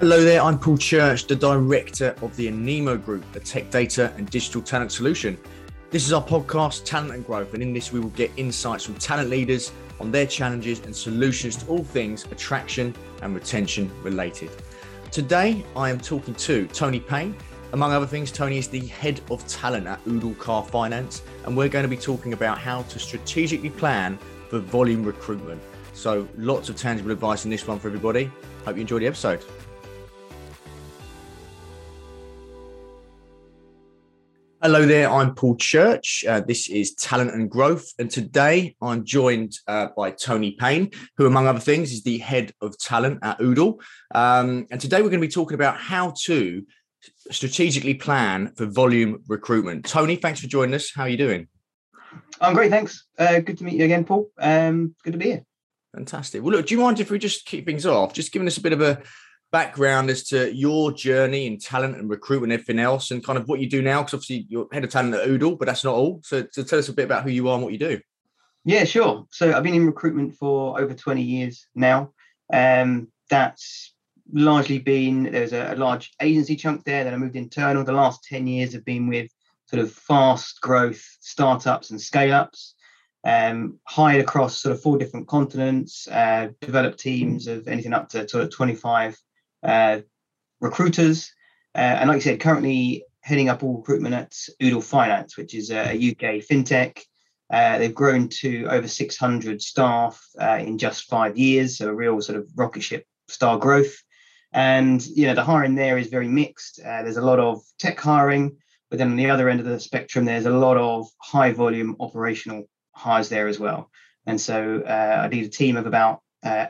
Hello there, I'm Paul Church, the director of the Anemo Group, a tech data and digital talent solution. This is our podcast, Talent and Growth, and in this, we will get insights from talent leaders on their challenges and solutions to all things attraction and retention related. Today, I am talking to Tony Payne. Among other things, Tony is the head of talent at Oodle Car Finance, and we're going to be talking about how to strategically plan for volume recruitment. So, lots of tangible advice in this one for everybody. Hope you enjoy the episode. Hello there, I'm Paul Church. Uh, this is Talent and Growth. And today I'm joined uh, by Tony Payne, who, among other things, is the head of talent at Oodle. Um, and today we're going to be talking about how to strategically plan for volume recruitment. Tony, thanks for joining us. How are you doing? I'm great, thanks. Uh, good to meet you again, Paul. Um, good to be here. Fantastic. Well, look, do you mind if we just kick things off, just giving us a bit of a background as to your journey in talent and recruitment and everything else and kind of what you do now because obviously you're head of talent at oodle but that's not all. So, so tell us a bit about who you are and what you do. Yeah sure. So i've been in recruitment for over 20 years now. Um, that's largely been there's a, a large agency chunk there that i moved internal. The last 10 years have been with sort of fast growth startups and scale ups um, hired across sort of four different continents, uh, developed teams of anything up to of 25 uh, recruiters. Uh, and like I said, currently heading up all recruitment at Oodle Finance, which is a UK fintech. Uh, they've grown to over 600 staff uh, in just five years, so a real sort of rocket ship star growth. And you know the hiring there is very mixed. Uh, there's a lot of tech hiring, but then on the other end of the spectrum, there's a lot of high volume operational hires there as well. And so uh, I lead a team of about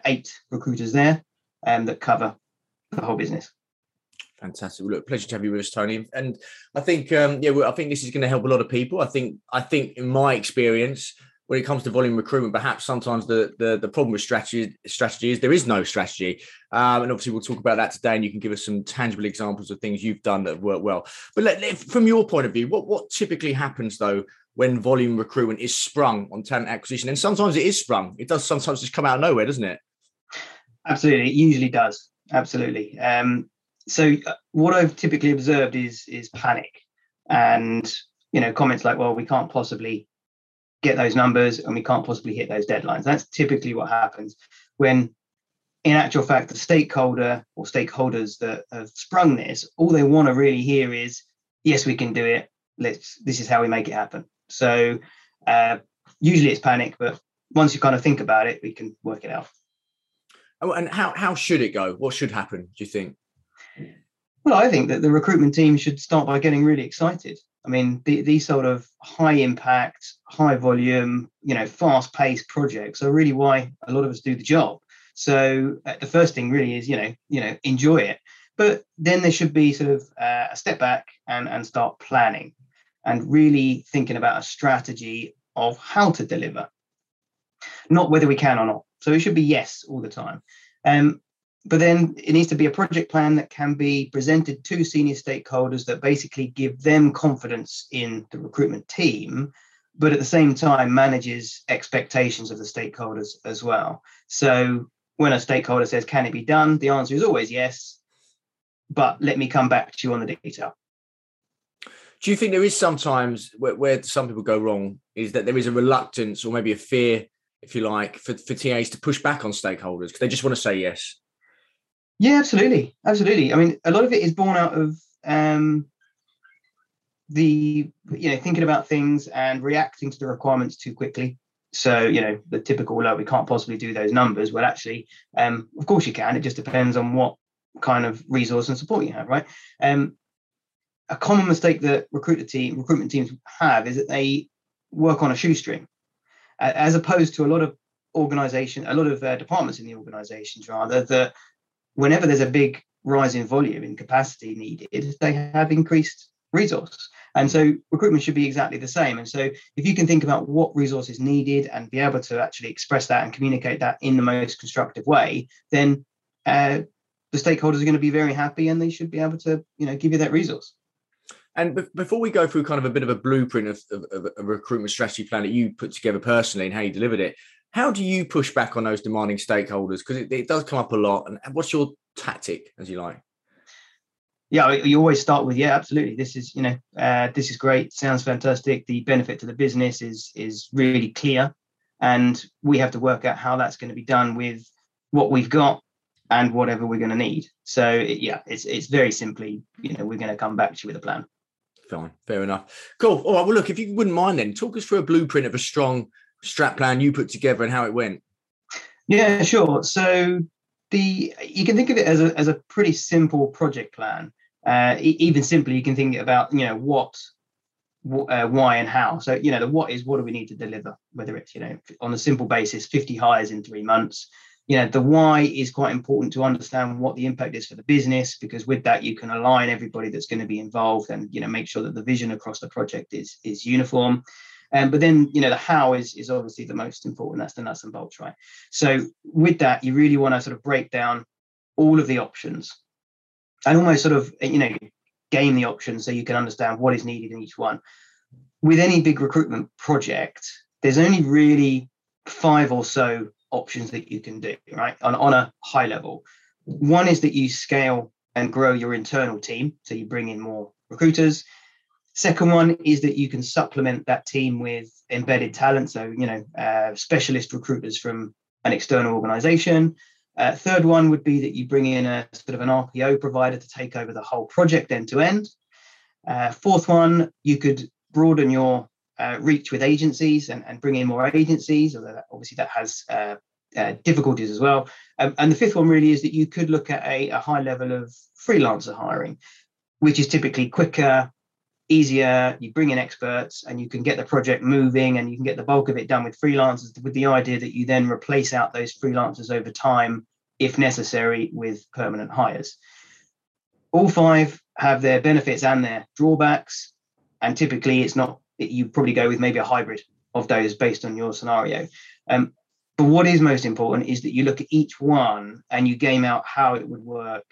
eight recruiters there um, that cover the whole business. Fantastic. Well, look, pleasure to have you with us, Tony. And I think, um, yeah, well, I think this is going to help a lot of people. I think, I think, in my experience, when it comes to volume recruitment, perhaps sometimes the the, the problem with strategy strategy is there is no strategy. Um, and obviously, we'll talk about that today, and you can give us some tangible examples of things you've done that have worked well. But let, from your point of view, what what typically happens though when volume recruitment is sprung on talent acquisition? And sometimes it is sprung. It does sometimes just come out of nowhere, doesn't it? Absolutely, it usually does absolutely. Um, so uh, what I've typically observed is is panic, and you know comments like, "Well, we can't possibly get those numbers, and we can't possibly hit those deadlines." That's typically what happens when, in actual fact, the stakeholder or stakeholders that have sprung this, all they want to really hear is, "Yes, we can do it. Let's. This is how we make it happen." So uh, usually it's panic, but once you kind of think about it, we can work it out. Oh, and how how should it go? What should happen? Do you think? Well, I think that the recruitment team should start by getting really excited. I mean, the, these sort of high impact, high volume, you know, fast paced projects are really why a lot of us do the job. So uh, the first thing really is, you know, you know, enjoy it. But then there should be sort of uh, a step back and and start planning, and really thinking about a strategy of how to deliver, not whether we can or not. So it should be yes all the time. Um, but then it needs to be a project plan that can be presented to senior stakeholders that basically give them confidence in the recruitment team, but at the same time manages expectations of the stakeholders as well. So when a stakeholder says, Can it be done? the answer is always yes, but let me come back to you on the detail. Do you think there is sometimes where, where some people go wrong is that there is a reluctance or maybe a fear if you like, for, for TAs to push back on stakeholders because they just want to say yes? Yeah, absolutely, absolutely. I mean, a lot of it is born out of um, the you know thinking about things and reacting to the requirements too quickly. So you know the typical, well, we can't possibly do those numbers. Well, actually, um, of course you can. It just depends on what kind of resource and support you have, right? Um, a common mistake that recruiter team recruitment teams have is that they work on a shoestring as opposed to a lot of organization, a lot of uh, departments in the organizations rather that whenever there's a big rise in volume in capacity needed, they have increased resource. And so recruitment should be exactly the same. And so if you can think about what resource is needed and be able to actually express that and communicate that in the most constructive way, then uh, the stakeholders are going to be very happy and they should be able to, you know, give you that resource. And be- before we go through kind of a bit of a blueprint of, of, of, a recruitment strategy plan that you put together personally and how you delivered it, how do you push back on those demanding stakeholders? Because it, it, does come up a lot. And what's your tactic, as you like? Yeah, you always start with yeah, absolutely. This is you know uh, this is great. Sounds fantastic. The benefit to the business is is really clear, and we have to work out how that's going to be done with what we've got and whatever we're going to need. So yeah, it's it's very simply you know we're going to come back to you with a plan. Fine, fair enough. Cool. All right. Well, look, if you wouldn't mind, then talk us through a blueprint of a strong strap plan you put together and how it went. Yeah, sure. So the you can think of it as a as a pretty simple project plan. Uh, even simply, you can think about you know what, uh, why, and how. So you know the what is what do we need to deliver? Whether it's you know on a simple basis, fifty hires in three months. You know the why is quite important to understand what the impact is for the business because with that you can align everybody that's going to be involved and you know make sure that the vision across the project is is uniform. Um, but then, you know, the how is is obviously the most important. That's the nuts and bolts, right? So with that, you really want to sort of break down all of the options and almost sort of, you know, game the options so you can understand what is needed in each one. With any big recruitment project, there's only really five or so options that you can do, right? On, on a high level. One is that you scale and grow your internal team. So you bring in more recruiters. Second one is that you can supplement that team with embedded talent, so you know uh, specialist recruiters from an external organization. Uh, third one would be that you bring in a sort of an RPO provider to take over the whole project end to end. Uh, fourth one, you could broaden your uh, reach with agencies and, and bring in more agencies, although that, obviously that has uh, uh, difficulties as well. Um, and the fifth one really is that you could look at a, a high level of freelancer hiring, which is typically quicker, easier you bring in experts and you can get the project moving and you can get the bulk of it done with freelancers with the idea that you then replace out those freelancers over time if necessary with permanent hires all five have their benefits and their drawbacks and typically it's not you probably go with maybe a hybrid of those based on your scenario. Um, but what is most important is that you look at each one and you game out how it would work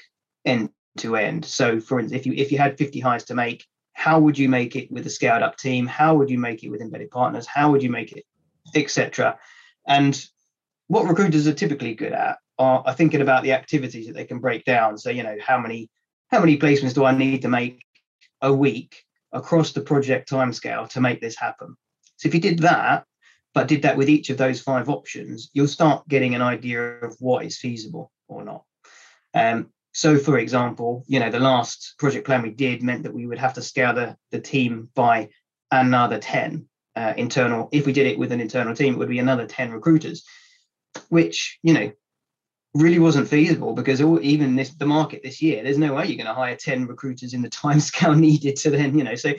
end to end. So for instance if you if you had 50 hires to make how would you make it with a scaled up team? How would you make it with embedded partners? How would you make it etc and what recruiters are typically good at are, are thinking about the activities that they can break down. So you know how many how many placements do i need to make a week across the project timescale to make this happen so if you did that but did that with each of those five options you'll start getting an idea of what is feasible or not um, so, for example, you know, the last project plan we did meant that we would have to scale the, the team by another 10 uh, internal. If we did it with an internal team, it would be another 10 recruiters, which, you know, really wasn't feasible because even this the market this year, there's no way you're going to hire 10 recruiters in the time scale needed to then, you know, so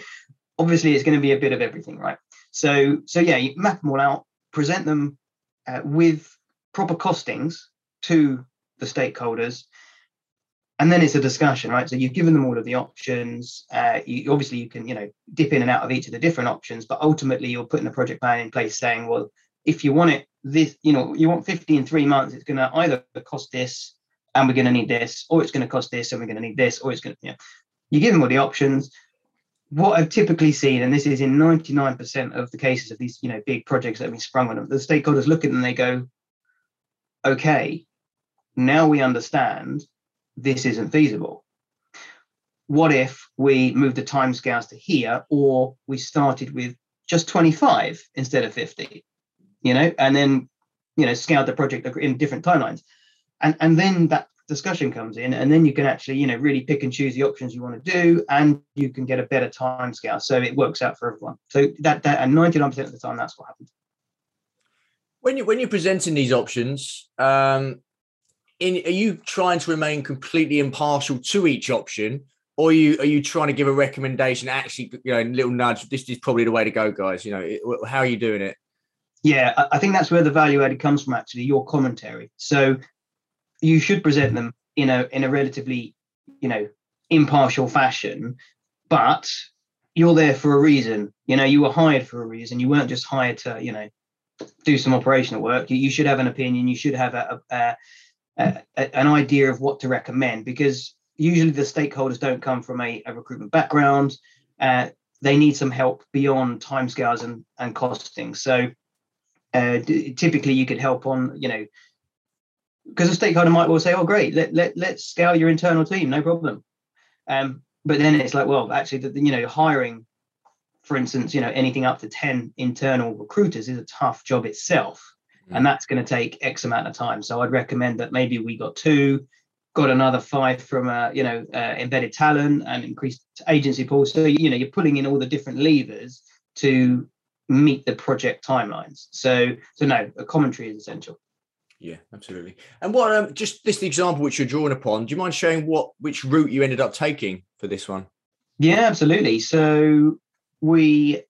obviously it's going to be a bit of everything, right? So, so yeah, you map them all out, present them uh, with proper costings to the stakeholders and then it's a discussion right so you've given them all of the options uh, you, obviously you can you know dip in and out of each of the different options but ultimately you're putting a project plan in place saying well if you want it this you know you want 50 in three months it's going to either cost this and we're going to need this or it's going to cost this and we're going to need this or it's going to you know you give them all the options. What I've typically seen, and this is in 99% of the cases of these, you know, big projects that have been sprung on them, the stakeholders look at them and they go, okay, now we understand this isn't feasible. What if we move the timescales to here, or we started with just 25 instead of 50, you know, and then, you know, scaled the project in different timelines. And, and then that discussion comes in, and then you can actually, you know, really pick and choose the options you want to do, and you can get a better time scale. So it works out for everyone. So that, that and 99% of the time, that's what happens. When you when you're presenting these options, um, in are you trying to remain completely impartial to each option or are you are you trying to give a recommendation actually you know little nudge this is probably the way to go guys you know how are you doing it yeah i think that's where the value added comes from actually your commentary. So you should present them in a in a relatively you know impartial fashion but you're there for a reason. You know you were hired for a reason. You weren't just hired to you know do some operational work. You, you should have an opinion. You should have a, a, a, an idea of what to recommend because usually the stakeholders don't come from a, a recruitment background. Uh, they need some help beyond timescales and, and costing. So uh, d- typically you could help on, you know, because a stakeholder might well say, "Oh, great, let let let's scale your internal team, no problem." Um, but then it's like, well, actually, the, you know, hiring, for instance, you know, anything up to ten internal recruiters is a tough job itself, mm. and that's going to take X amount of time. So I'd recommend that maybe we got two, got another five from uh, you know uh, embedded talent and increased agency pool. So you know, you're pulling in all the different levers to meet the project timelines. So so no, a commentary is essential. Yeah, absolutely. And what um, just this example which you're drawing upon, do you mind showing what which route you ended up taking for this one? Yeah, absolutely. So we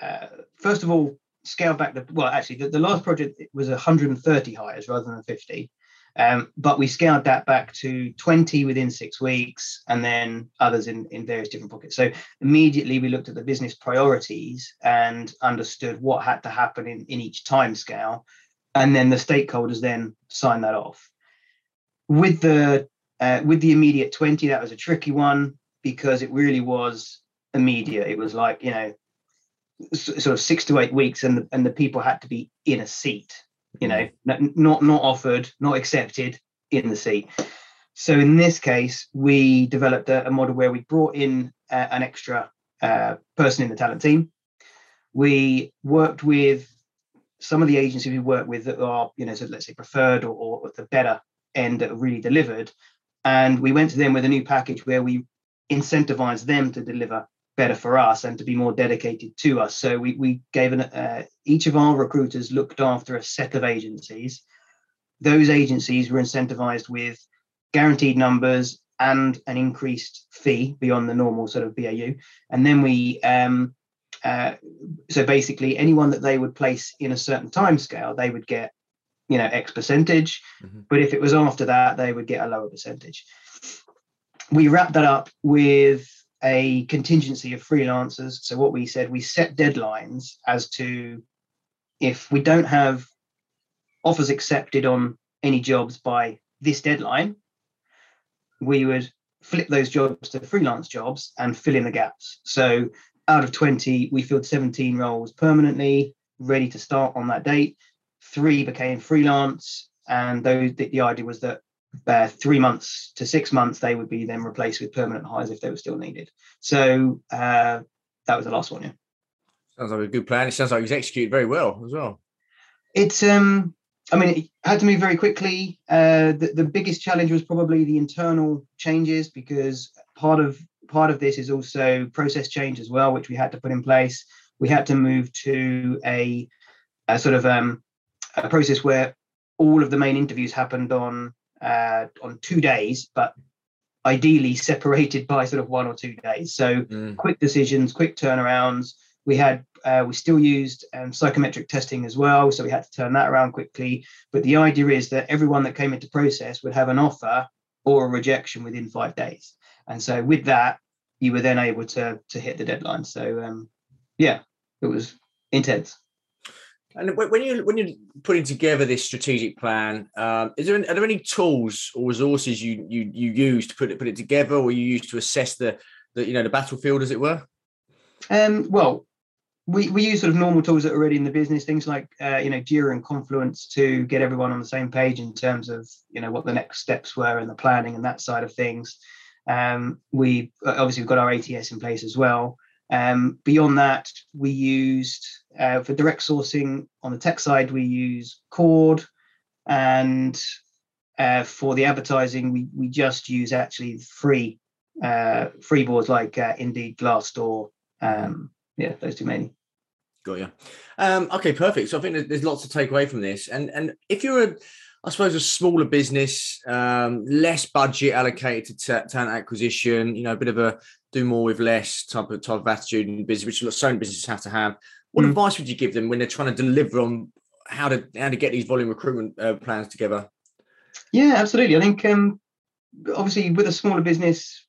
uh, first of all scaled back the well, actually the, the last project was 130 hires rather than 50. Um, but we scaled that back to 20 within six weeks and then others in, in various different pockets. So immediately we looked at the business priorities and understood what had to happen in, in each time scale and then the stakeholders then sign that off. With the uh, with the immediate 20, that was a tricky one because it really was immediate. It was like, you know, sort of six to eight weeks and the, and the people had to be in a seat, you know, mm-hmm. not not offered, not accepted in the seat. So in this case, we developed a, a model where we brought in uh, an extra uh, person in the talent team. We worked with some of the agencies we work with that are, you know, so let's say preferred or, or the better end that really delivered. And we went to them with a new package where we incentivized them to deliver better for us and to be more dedicated to us. So we, we gave an, uh, each of our recruiters looked after a set of agencies. Those agencies were incentivized with guaranteed numbers and an increased fee beyond the normal sort of BAU. And then we um, uh, so basically, anyone that they would place in a certain time scale, they would get, you know, X percentage. Mm-hmm. But if it was after that, they would get a lower percentage. We wrapped that up with a contingency of freelancers. So what we said, we set deadlines as to if we don't have offers accepted on any jobs by this deadline, we would flip those jobs to freelance jobs and fill in the gaps. So out of 20, we filled 17 roles permanently, ready to start on that date. Three became freelance, and those the, the idea was that uh, three months to six months they would be then replaced with permanent hires if they were still needed. So uh, that was the last one. Yeah. Sounds like a good plan. It sounds like it was executed very well as well. It's um, I mean, it had to move very quickly. Uh, the, the biggest challenge was probably the internal changes because part of part of this is also process change as well, which we had to put in place. We had to move to a, a sort of um, a process where all of the main interviews happened on uh, on two days, but ideally separated by sort of one or two days. So mm. quick decisions, quick turnarounds. We had uh, we still used um, psychometric testing as well, so we had to turn that around quickly. But the idea is that everyone that came into process would have an offer or a rejection within five days. And so with that, you were then able to to hit the deadline. So um, yeah, it was intense. And when you when you're putting together this strategic plan, um, is there are there any tools or resources you you you use to put it put it together, or you use to assess the the you know the battlefield, as it were? Um, well, we, we use sort of normal tools that are already in the business, things like uh, you know Jira and Confluence to get everyone on the same page in terms of you know what the next steps were and the planning and that side of things. Um, we uh, obviously we've got our ATS in place as well. Um, beyond that, we used uh, for direct sourcing on the tech side, we use Cord, and uh, for the advertising, we we just use actually free uh, free boards like uh, Indeed, Glassdoor. Um, yeah, those two mainly. Got you. Um, okay, perfect. So I think there's lots to take away from this. And and if you're a I suppose a smaller business, um, less budget allocated to talent acquisition, you know, a bit of a do more with less type of type of attitude and business, which some businesses have to have. What mm. advice would you give them when they're trying to deliver on how to how to get these volume recruitment uh, plans together? Yeah, absolutely. I think um, obviously with a smaller business,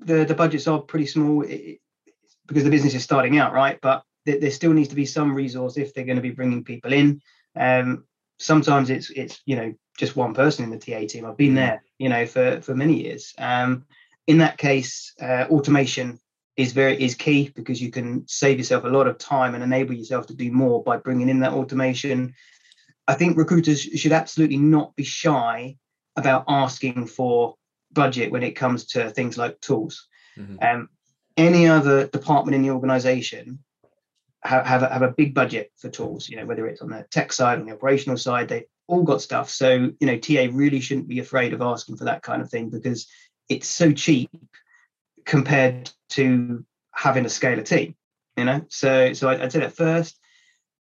the the budgets are pretty small because the business is starting out, right? But there, there still needs to be some resource if they're going to be bringing people in. Um, sometimes it's it's you know just one person in the TA team. I've been mm. there, you know, for for many years. Um, in that case, uh, automation is very is key because you can save yourself a lot of time and enable yourself to do more by bringing in that automation. I think recruiters should absolutely not be shy about asking for budget when it comes to things like tools. Mm-hmm. Um, any other department in the organization have, have, a, have a big budget for tools, you know, whether it's on the tech side, on the operational side, they all got stuff. So, you know, TA really shouldn't be afraid of asking for that kind of thing because it's so cheap compared to having a scale a team, you know? So, so I'd say that first,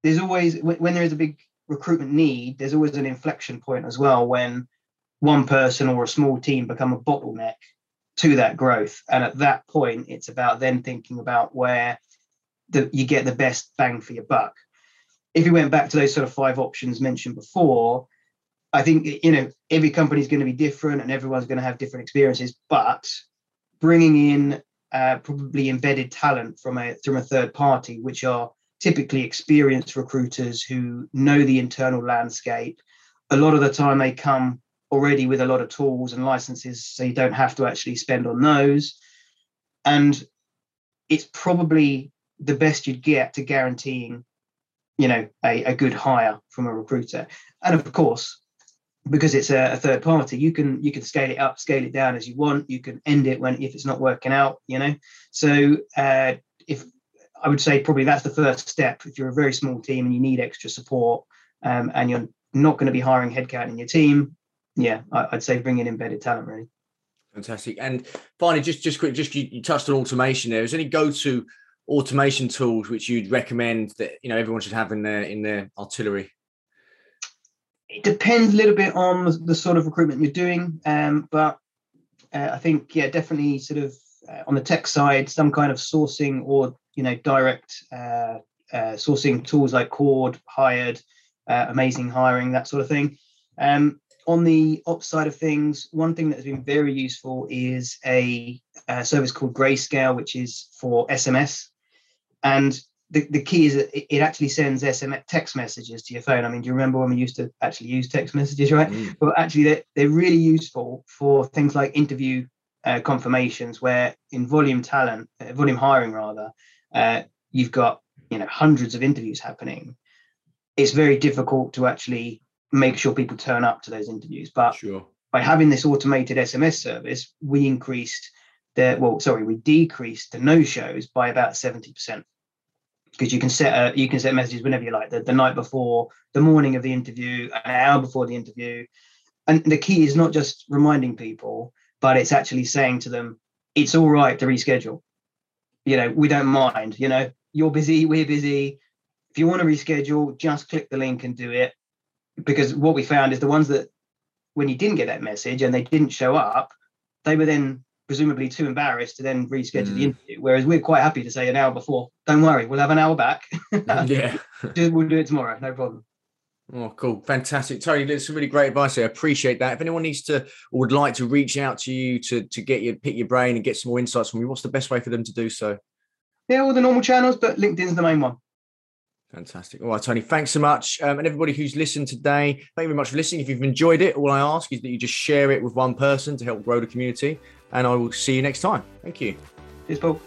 there's always, when there is a big recruitment need, there's always an inflection point as well when one person or a small team become a bottleneck to that growth. And at that point, it's about then thinking about where the, you get the best bang for your buck. If you went back to those sort of five options mentioned before, I think you know every company is going to be different and everyone's going to have different experiences. But bringing in uh, probably embedded talent from a from a third party, which are typically experienced recruiters who know the internal landscape. A lot of the time, they come already with a lot of tools and licenses, so you don't have to actually spend on those. And it's probably the best you'd get to guaranteeing, you know, a, a good hire from a recruiter. And of course, because it's a, a, third party, you can you can scale it up, scale it down as you want. You can end it when if it's not working out, you know. So uh, if I would say probably that's the first step. If you're a very small team and you need extra support, um, and you're not going to be hiring headcount in your team, yeah, I, would say bring in embedded talent really. Fantastic. And finally, just just quick, just you, you touched on automation there. Is there any go-to automation tools which you'd recommend that you know everyone should have in their in their artillery? It depends a little bit on the sort of recruitment you're doing, um, but uh, I think yeah, definitely sort of uh, on the tech side, some kind of sourcing or you know direct uh, uh sourcing tools like Cord, Hired, uh, Amazing Hiring, that sort of thing. Um, on the ops side of things, one thing that has been very useful is a, a service called Grayscale, which is for SMS. And the, the key is that it, actually sends SMS text messages to your phone. I mean, do you remember when we used to actually use text messages, right? Mm. But actually, they're, they're really useful for things like interview uh, confirmations, where in volume talent, uh, volume hiring rather, uh, you've got you know hundreds of interviews happening. It's very difficult to actually make sure people turn up to those interviews. But sure. by having this automated SMS service, we increased the well, sorry, we decreased the no shows by about seventy percent because you can set a, you can set messages whenever you like the, the night before the morning of the interview an hour before the interview. And the key is not just reminding people but it's actually saying to them it's all right to reschedule. You know we don't mind you know you're busy we're busy. If you want to reschedule just click the link and do it. Because what we found is the ones that when you didn't get that message and they didn't show up they were then presumably too embarrassed to then reschedule mm. the interview. Whereas we're quite happy to say an hour before, don't worry, we'll have an hour back. yeah. we'll do it tomorrow, no problem. Oh, cool. Fantastic. Tony, that's some really great advice. I appreciate that. If anyone needs to or would like to reach out to you to, to get you, pick your brain and get some more insights from you, what's the best way for them to do so? Yeah, all the normal channels, but LinkedIn's the main one. Fantastic. All right, Tony, thanks so much. Um, and everybody who's listened today, thank you very much for listening. If you've enjoyed it, all I ask is that you just share it with one person to help grow the community. And I will see you next time. Thank you. Cheers, Paul.